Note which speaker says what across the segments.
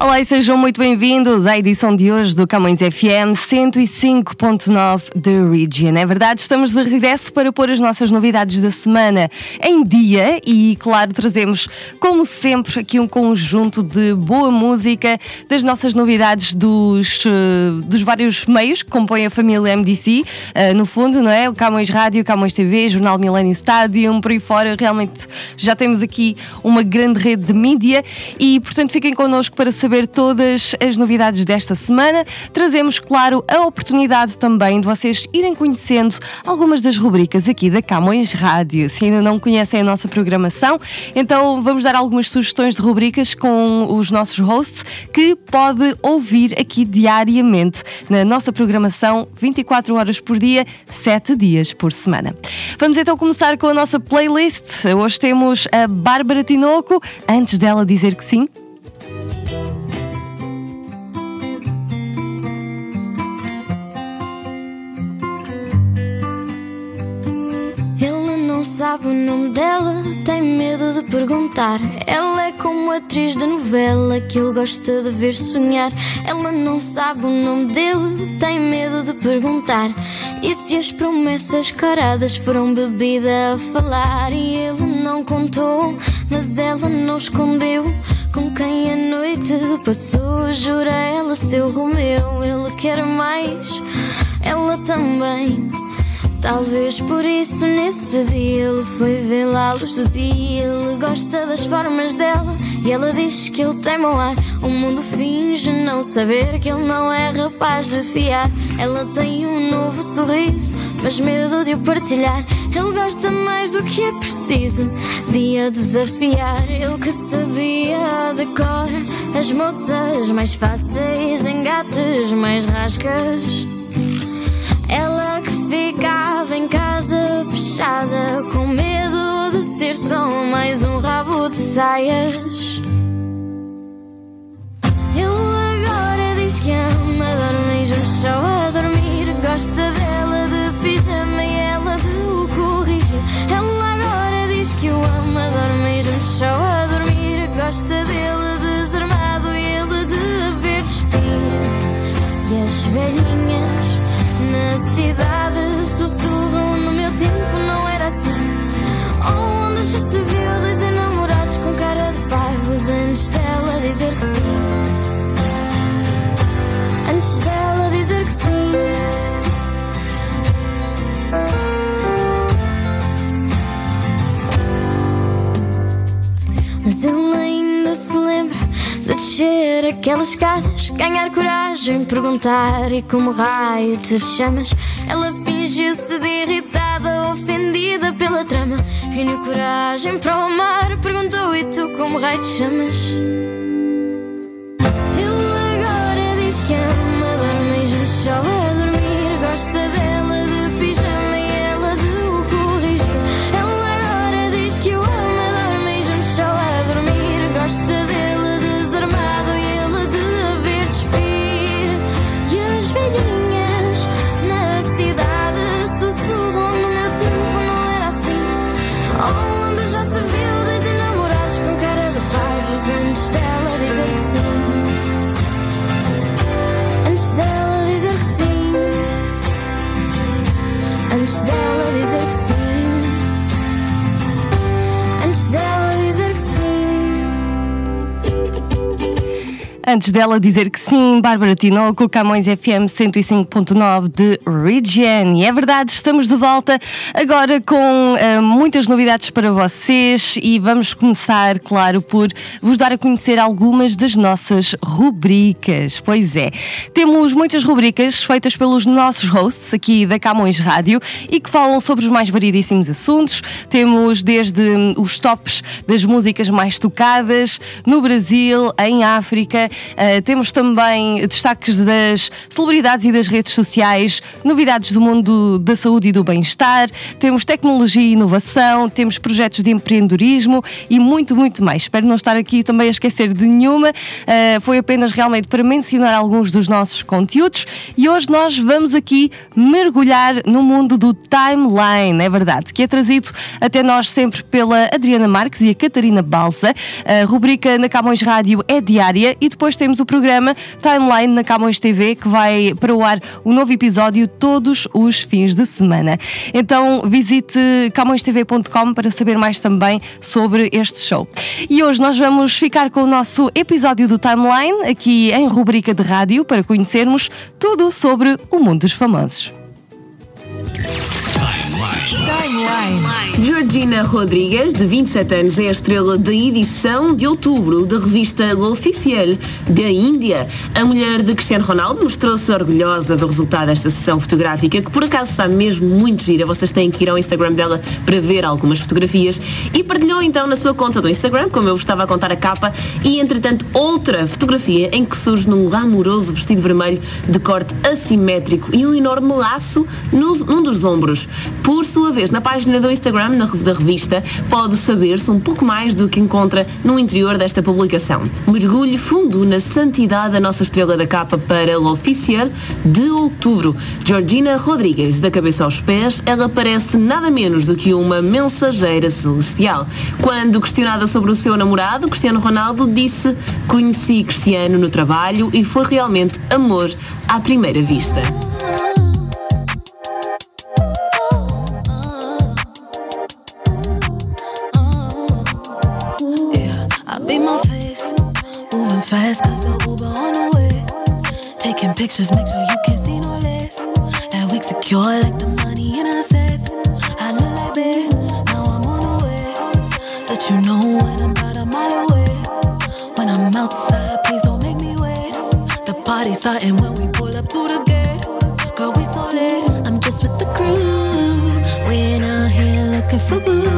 Speaker 1: Olá e sejam muito bem-vindos à edição de hoje do Camões FM 105.9 The Region. É verdade, estamos de regresso para pôr as nossas novidades da semana em dia e, claro, trazemos, como sempre, aqui um conjunto de boa música, das nossas novidades dos, uh, dos vários meios que compõem a família MDC, eh, no fundo, não é? O Camões Rádio, Camões TV, Jornal Millennium Stadium, por aí fora. Realmente já temos aqui uma grande rede de mídia e, portanto, fiquem connosco para saber saber todas as novidades desta semana. Trazemos, claro, a oportunidade também de vocês irem conhecendo algumas das rubricas aqui da Camões Rádio. Se ainda não conhecem a nossa programação, então vamos dar algumas sugestões de rubricas com os nossos hosts que pode ouvir aqui diariamente na nossa programação 24 horas por dia, 7 dias por semana. Vamos então começar com a nossa playlist. Hoje temos a Bárbara Tinoco, antes dela dizer que sim.
Speaker 2: Não sabe o nome dela, tem medo de perguntar. Ela é como atriz de novela que ele gosta de ver sonhar. Ela não sabe o nome dele, tem medo de perguntar. E se as promessas caradas foram bebida a falar? E ele não contou, mas ela não escondeu. Com quem a noite passou, jura ela seu Romeu. Ele quer mais, ela também. Talvez por isso nesse dia ele foi vê-la à luz do dia. Ele gosta das formas dela e ela diz que ele tem mau ar. O mundo finge não saber que ele não é rapaz de fiar. Ela tem um novo sorriso, mas medo de o partilhar. Ele gosta mais do que é preciso de a desafiar. Ele que sabia de cor as moças mais fáceis, engates mais rascas. Casa fechada, com medo de ser só mais um rabo de saias. Ele agora diz que ama, dorme juntos só a dormir. Gosta dela de pijama e ela de o corrigir. Ela agora diz que o ama, dorme juntos só a dormir. Gosta dele desarmado e ele de ver despir. E as velhinhas na cidade sussurram no meu tempo não era assim. Onde já se viu dois enamorados com cara de parvos antes dela dizer que sim. Antes dela dizer que sim. Mas ele ainda se lembra descer aquelas escadas, ganhar coragem, perguntar e como raio te chamas. Ela fingiu-se de irritada, ofendida pela trama. Reuniu coragem para o amar, perguntou e tu como raio te chamas. Ele agora diz que ama, dorme juntos só
Speaker 1: Antes dela dizer que sim, Bárbara Tinoco, Camões FM 105.9 de Region. E é verdade, estamos de volta agora com uh, muitas novidades para vocês e vamos começar, claro, por vos dar a conhecer algumas das nossas rubricas. Pois é, temos muitas rubricas feitas pelos nossos hosts aqui da Camões Rádio e que falam sobre os mais variedíssimos assuntos. Temos desde hum, os tops das músicas mais tocadas no Brasil, em África Uh, temos também destaques das celebridades e das redes sociais, novidades do mundo da saúde e do bem-estar, temos tecnologia e inovação, temos projetos de empreendedorismo e muito, muito mais. Espero não estar aqui também a esquecer de nenhuma. Uh, foi apenas realmente para mencionar alguns dos nossos conteúdos e hoje nós vamos aqui mergulhar no mundo do timeline, é verdade, que é trazido até nós sempre pela Adriana Marques e a Catarina Balsa. A rubrica na Camões Rádio é diária e depois temos o programa Timeline na Camões TV que vai para o ar o um novo episódio todos os fins de semana. Então visite camõestv.com para saber mais também sobre este show. E hoje nós vamos ficar com o nosso episódio do Timeline aqui em rubrica de rádio para conhecermos tudo sobre o mundo dos famosos.
Speaker 3: Timeline. Georgina Rodrigues, de 27 anos, é a estrela da edição de outubro da revista L'Officiel da Índia. A mulher de Cristiano Ronaldo mostrou-se orgulhosa do resultado desta sessão fotográfica, que por acaso está mesmo muito gira. Vocês têm que ir ao Instagram dela para ver algumas fotografias. E partilhou então na sua conta do Instagram, como eu vos estava a contar a capa, e entretanto outra fotografia em que surge num glamouroso vestido vermelho de corte assimétrico e um enorme laço num dos ombros. Por sua vez, na página do Instagram da revista, pode saber-se um pouco mais do que encontra no interior desta publicação. Mergulhe fundo na santidade da nossa estrela da capa para o oficial de outubro. Georgina Rodrigues, da cabeça aos pés, ela parece nada menos do que uma mensageira celestial. Quando questionada sobre o seu namorado, Cristiano Ronaldo disse: Conheci Cristiano no trabalho e foi realmente amor à primeira vista. Pictures, make sure you can see no less. That wig secure like the money in a safe. I look like babe, now I'm on the way. Let you know when I'm about a mile away. When I'm outside, please don't make me wait. The party's starting when we pull up to the gate. Girl, we so late. I'm just with the crew. We ain't out here looking for boo.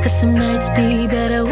Speaker 3: Cause some nights be better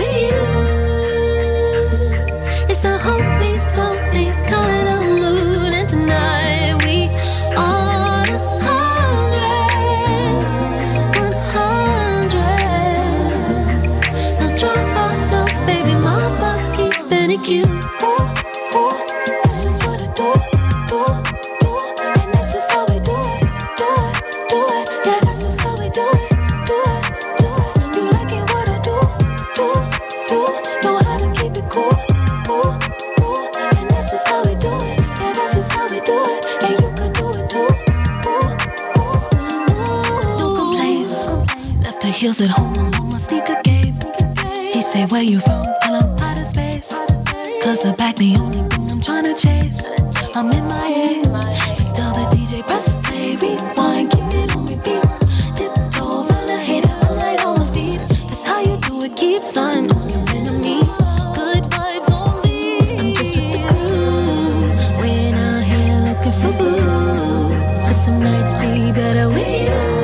Speaker 3: some nights be better with you.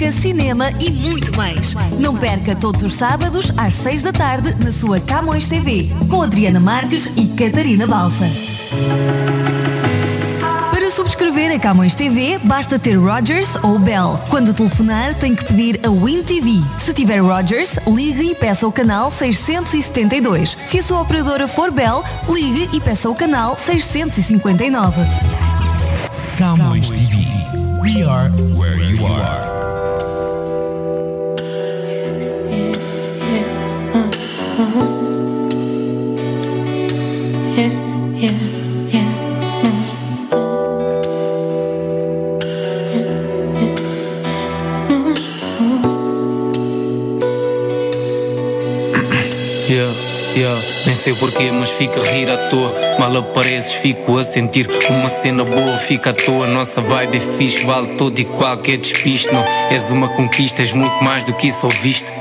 Speaker 3: Música, cinema e muito mais. Não perca todos os sábados às 6 da tarde na sua Camões TV, com Adriana Marques e Catarina Balsa
Speaker 4: ver a Camões TV, basta ter Rogers ou Bell. Quando telefonar, tem que pedir a Win TV. Se tiver Rogers, ligue e peça o canal 672. Se a sua operadora for Bell, ligue e peça o canal 659.
Speaker 5: Camões TV. We are where you are.
Speaker 6: Nem sei porquê, mas fica a rir à toa. Mal apareces, fico a sentir uma cena boa, fica à toa. Nossa vibe é fixe, vale todo e qualquer despiste. Não és uma conquista, és muito mais do que isso ouviste.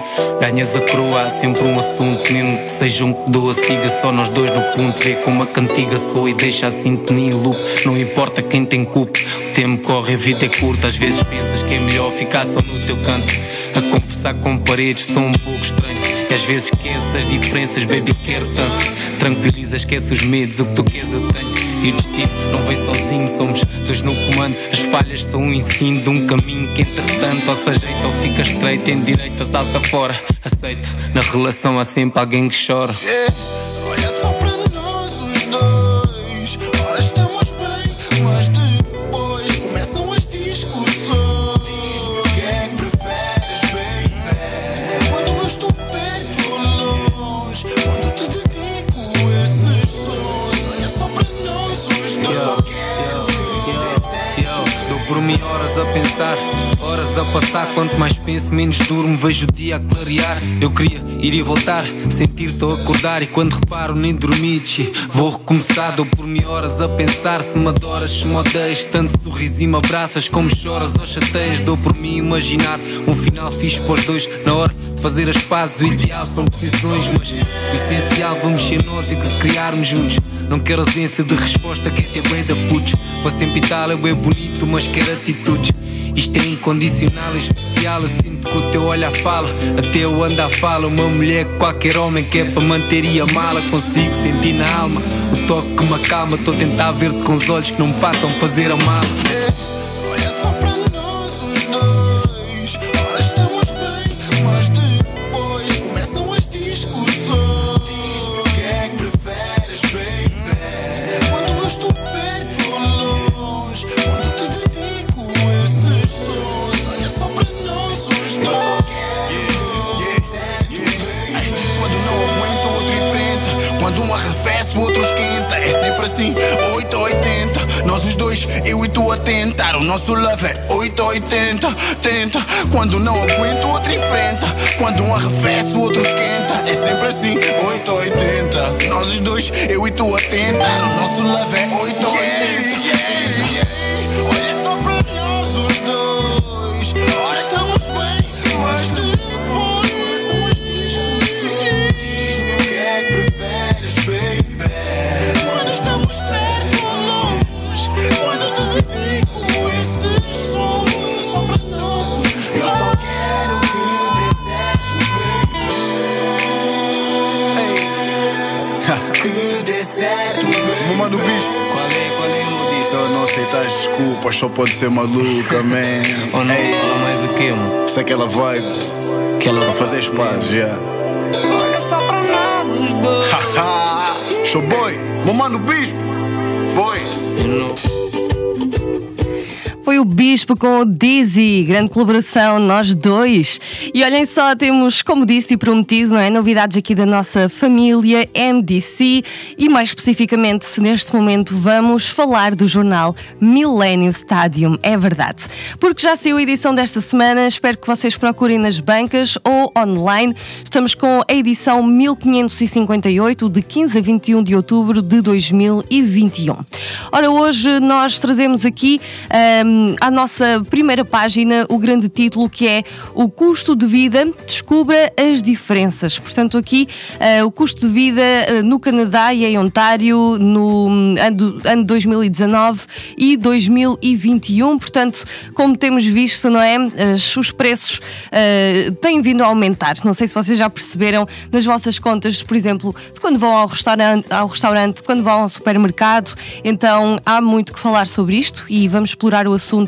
Speaker 6: Ganhas a coroa, há sempre um assunto, mesmo que seja um que doa, siga só nós dois no ponto. Vê como a cantiga soa e deixa a sintonia loop. Não importa quem tem culpa, o tempo corre, a vida é curta. Às vezes pensas que é melhor ficar só no teu canto. A conversar com paredes, sou um pouco estranho. E às vezes esquece as diferenças, baby, quero tanto. Tranquiliza, esquece os medos, o que tu queres eu tenho. E o destino não vem sozinho, somos dois no comando. As falhas são um ensino de um caminho que, entretanto, ou se ajeita ou fica estreito. Tem direito, salta fora, aceita. Na relação há sempre alguém que chora.
Speaker 7: Yeah.
Speaker 6: Penso, menos durmo. Vejo o dia a clarear. Eu queria ir e voltar, sentir-te a acordar. E quando reparo, nem dormi. Vou recomeçar, dou por mim horas a pensar. Se me adoras, se me odeias, tanto sorriso e me abraças. Como choras ou chateias, dou por mim imaginar um final fixe para os dois. Na hora de fazer as pazes, o ideal são decisões. Mas o essencial, vamos ser nós e que criarmos juntos. Não quero ausência de resposta, quer ter bem da putz. Vou sempre tal, é bonito, mas quero atitudes. Isto é incondicional, é especial. Eu sinto que o teu olhar fala, até eu ando a fala. Uma mulher que qualquer homem quer para manter e amá-la. Consigo sentir na alma o toque que me acalma. Estou a tentar ver-te com os olhos que não me façam fazer a mala.
Speaker 7: Olha só O nosso love é 8 ou 80. Tenta. Quando não aguenta, o outro enfrenta. Quando um arrefece, o outro esquenta. É sempre assim, 8 ou 80. Nós os dois, eu e tu a tentar. O nosso love é 8
Speaker 8: desculpas, só pode ser maluca, man.
Speaker 6: Ou não,
Speaker 8: Ei,
Speaker 6: fala mais o que, mano?
Speaker 8: isso é aquela vibe
Speaker 6: Que ela
Speaker 8: para fazer pazes, já.
Speaker 6: Olha só para nós os dois.
Speaker 8: Haha, show boy, meu mano Bispo, foi.
Speaker 1: O Bispo com o Dizzy, grande colaboração, nós dois. E olhem só, temos, como disse e prometido, não é? Novidades aqui da nossa família MDC e mais especificamente, neste momento vamos falar do jornal Millennium Stadium, é verdade. Porque já saiu a edição desta semana, espero que vocês procurem nas bancas ou online. Estamos com a edição 1558, de 15 a 21 de outubro de 2021. Ora, hoje nós trazemos aqui. ahm, à nossa primeira página o grande título que é O custo de vida descubra as diferenças. Portanto, aqui uh, o custo de vida uh, no Canadá e em Ontário no hum, ano, ano 2019 e 2021. Portanto, como temos visto, não é? os preços uh, têm vindo a aumentar. Não sei se vocês já perceberam nas vossas contas, por exemplo, de quando vão ao restaurante, ao restaurante, quando vão ao supermercado. Então há muito que falar sobre isto e vamos explorar o assunto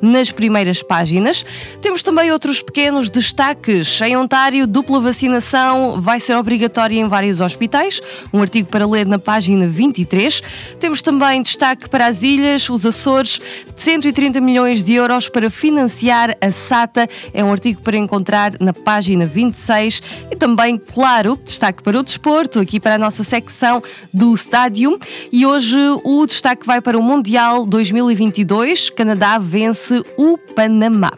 Speaker 1: nas primeiras páginas. Temos também outros pequenos destaques. Em Ontário, dupla vacinação vai ser obrigatória em vários hospitais. Um artigo para ler na página 23. Temos também destaque para as ilhas, os Açores, de 130 milhões de euros para financiar a SATA. É um artigo para encontrar na página 26. E também, claro, destaque para o desporto, aqui para a nossa secção do estádio. E hoje o destaque vai para o Mundial 2022. Canadá vence o Panamá.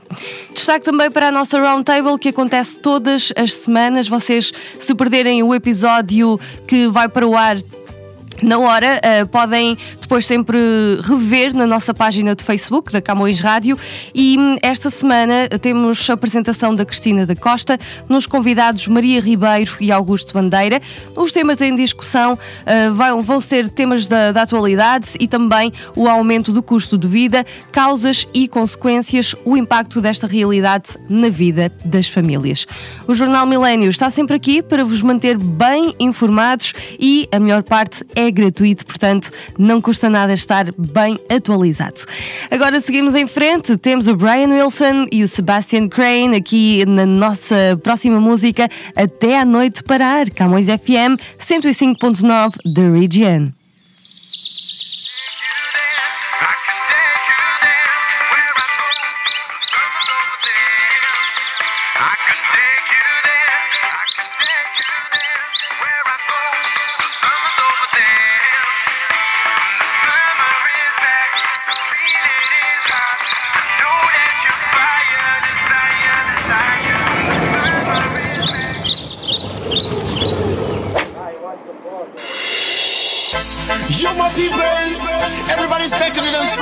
Speaker 1: Destaque também para a nossa Roundtable que acontece todas as semanas. Vocês, se perderem o episódio que vai para o ar na hora, uh, podem depois sempre rever na nossa página de Facebook da Camões Rádio e hum, esta semana temos a apresentação da Cristina da Costa, nos convidados Maria Ribeiro e Augusto Bandeira. Os temas em discussão uh, vão, vão ser temas da, da atualidade e também o aumento do custo de vida, causas e consequências, o impacto desta realidade na vida das famílias. O Jornal Milênio está sempre aqui para vos manter bem informados e a melhor parte é gratuito, portanto, não custa nada estar bem atualizado. Agora seguimos em frente, temos o Brian Wilson e o Sebastian Crane aqui na nossa próxima música Até à Noite Parar, Camões FM 105.9 The Region.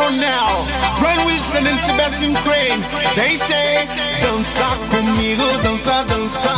Speaker 7: from now. Brian Wilson and Sebastian Crane. They say, danza conmigo, danza, danza.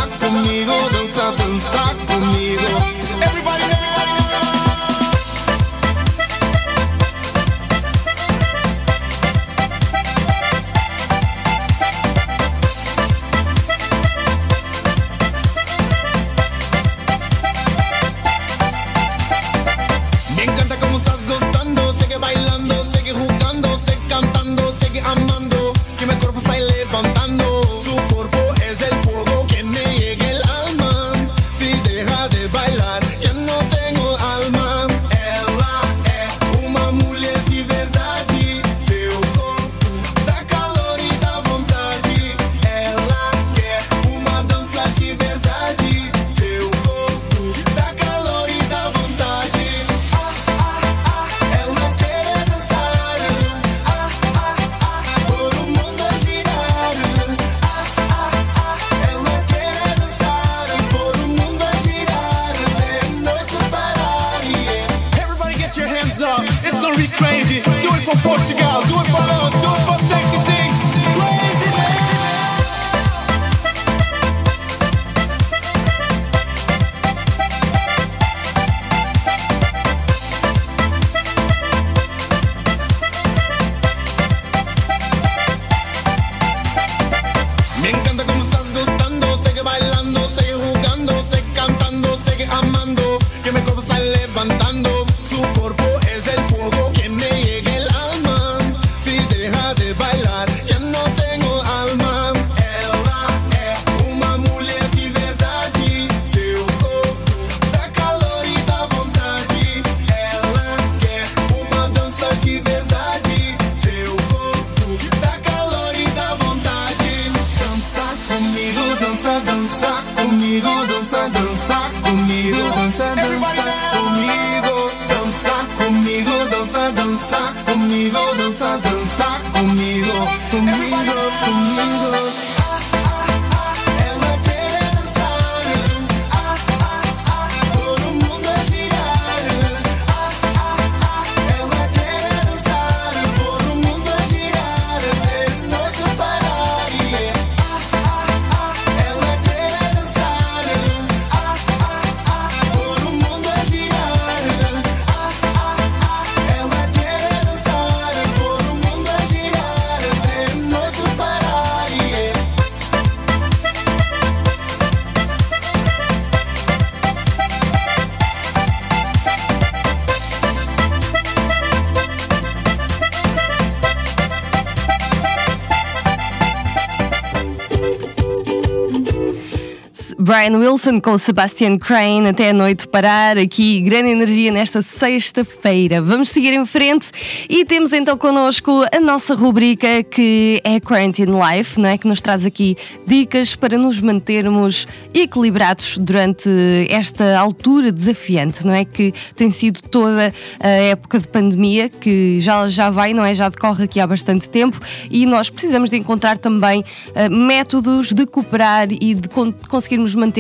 Speaker 1: Brian Wilson com o Sebastian Crane até a noite parar aqui, grande energia nesta sexta-feira. Vamos seguir em frente e temos então connosco a nossa rubrica que é Quarantine Life, não é? Que nos traz aqui dicas para nos mantermos equilibrados durante esta altura desafiante, não é? Que tem sido toda a época de pandemia que já, já vai, não é? Já decorre aqui há bastante tempo e nós precisamos de encontrar também uh, métodos de cooperar e de con conseguirmos manter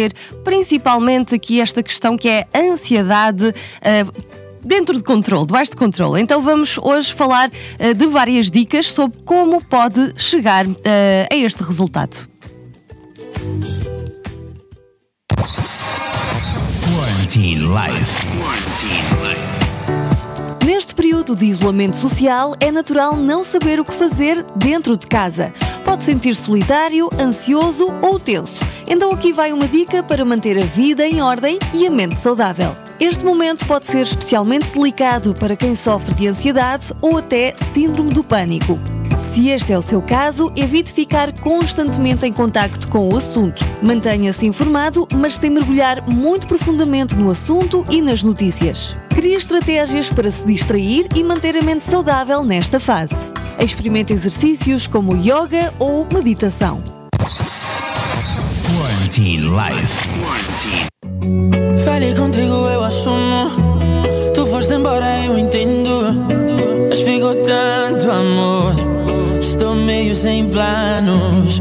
Speaker 1: principalmente aqui esta questão que é a ansiedade. Uh, dentro de controle, debaixo de controle. Então vamos hoje falar uh, de várias dicas sobre como pode chegar uh, a este resultado.
Speaker 5: Quarantine Life. Quarantine
Speaker 4: Life. Neste período de isolamento social, é natural não saber o que fazer dentro de casa. Pode sentir solitário, ansioso ou tenso. Então aqui vai uma dica para manter a vida em ordem e a mente saudável. Este momento pode ser especialmente delicado para quem sofre de ansiedade ou até síndrome do pânico. Se este é o seu caso, evite ficar constantemente em contacto com o assunto. Mantenha-se informado, mas sem mergulhar muito profundamente no assunto e nas notícias. Crie estratégias para se distrair e manter a mente saudável nesta fase. Experimente exercícios como yoga ou meditação.
Speaker 5: Quarantine Life.
Speaker 9: Falei contigo, eu assumo. Tu foste embora, eu entendo. Mas ficou tanto amor. Estou meio sem planos.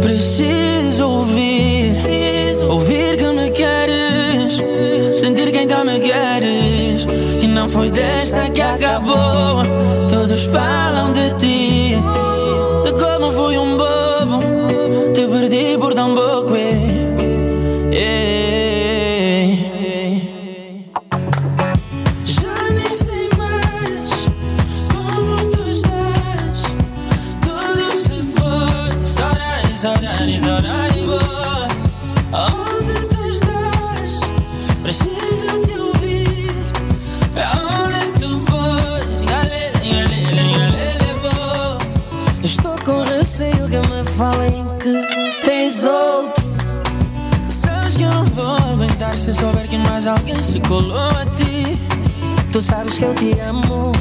Speaker 9: Preciso ouvir. Ouvir que me queres. Sentir que ainda me queres. Que não foi desta que acabou. Todos falam de ti. Colou a ti. Tu sabes que eu te amo,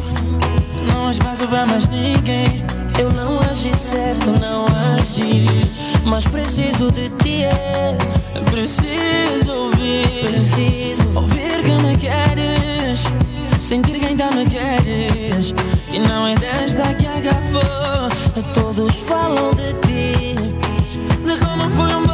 Speaker 9: não há espaço pra mais ninguém. Eu não agi certo, não agi, mas preciso de ti. É. Preciso ouvir, preciso ouvir que me queres, sentir que ainda me queres. E não é desta que acabou. Todos falam de ti, de como foi um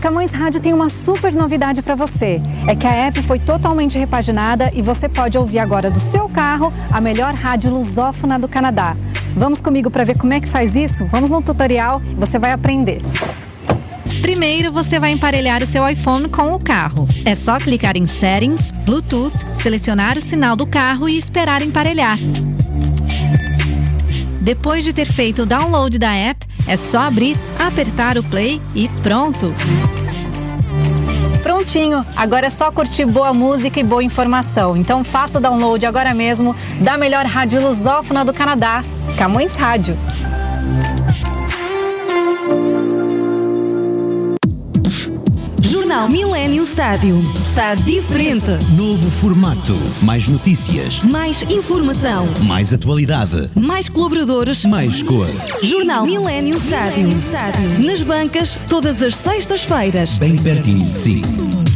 Speaker 10: Camões Rádio tem uma super novidade para você. É que a app foi totalmente repaginada e você pode ouvir agora do seu carro a melhor rádio lusófona do Canadá. Vamos comigo para ver como é que faz isso? Vamos no tutorial você vai aprender.
Speaker 11: Primeiro, você vai emparelhar o seu iPhone com o carro. É só clicar em Settings, Bluetooth, selecionar o sinal do carro e esperar emparelhar. Depois de ter feito o download da app, é só abrir, apertar o play e pronto.
Speaker 10: Prontinho, agora é só curtir boa música e boa informação. Então faça o download agora mesmo da melhor rádio lusófona do Canadá, Camões Rádio.
Speaker 4: Jornal Millennium Estádio. Está diferente.
Speaker 5: Novo formato. Mais notícias.
Speaker 4: Mais informação.
Speaker 5: Mais atualidade.
Speaker 4: Mais colaboradores.
Speaker 5: Mais cor.
Speaker 4: Jornal Millennium Estádio. Nas bancas, todas as sextas-feiras.
Speaker 5: Bem pertinho de si.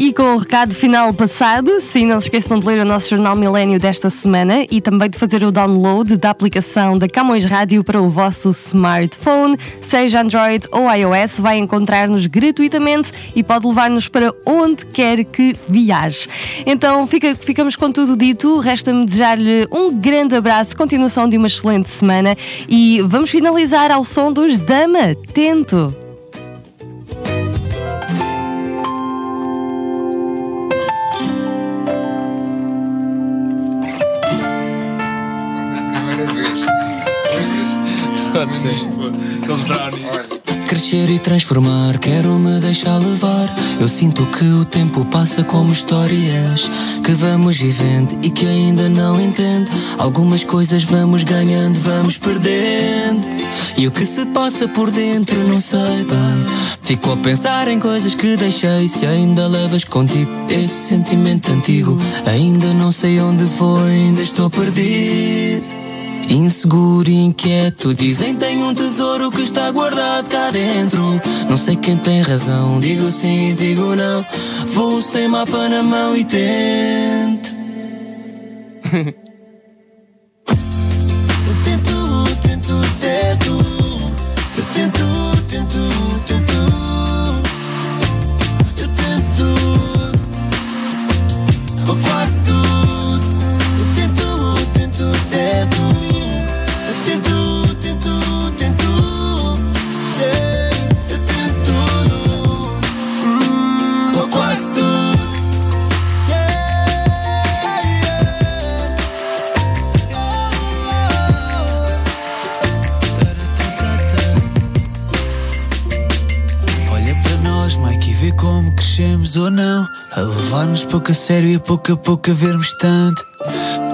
Speaker 1: E com o recado final passado, sim, não se esqueçam de ler o nosso Jornal Milênio desta semana e também de fazer o download da aplicação da Camões Rádio para o vosso smartphone, seja Android ou iOS, vai encontrar-nos gratuitamente e pode levar-nos para onde quer que viaje. Então fica, ficamos com tudo dito, resta-me desejar-lhe um grande abraço, continuação de uma excelente semana e vamos finalizar ao som dos Dama Tento.
Speaker 12: Crescer e transformar, quero me deixar levar. Eu sinto que o tempo passa como histórias que vamos vivendo e que ainda não entendo. Algumas coisas vamos ganhando, vamos perdendo. E o que se passa por dentro não sei bem. Fico a pensar em coisas que deixei. Se ainda levas contigo esse sentimento antigo, ainda não sei onde foi, ainda estou perdido. Inseguro inquieto, dizem tem um tesouro que está guardado cá dentro. Não sei quem tem razão, digo sim e digo não. Vou sem mapa na mão e tento. Tento, tento, tento. Ou
Speaker 13: não. A levar-nos pouco a sério e a pouco a pouco a vermos tanto.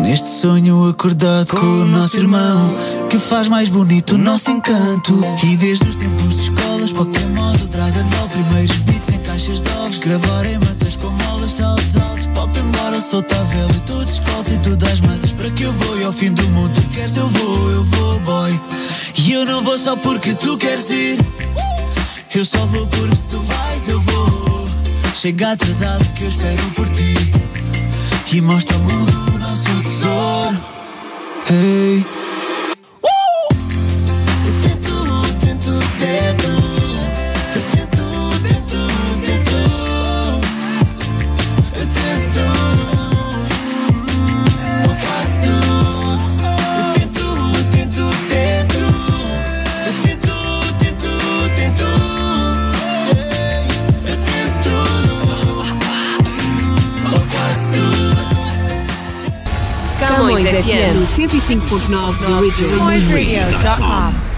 Speaker 13: Neste sonho acordado com, o nosso irmão, que faz mais bonito o nosso encanto. E desde os tempos de escolas, Pokémon, o Dragon Ball, primeiros beats em caixas de ovos, gravar em matas com molas, saltos altos, pop embora, solta a vela e tudo escolta e tu dás masas para que eu vou. E ao fim do mundo tu queres, eu vou, eu vou, boy. E eu não vou só porque tu queres ir. Eu só vou porque tu vais, eu vou. Chega atrasado que eu espero por ti. E mostra ao mundo o nosso tesouro. Hey.
Speaker 3: 105.9 The Original.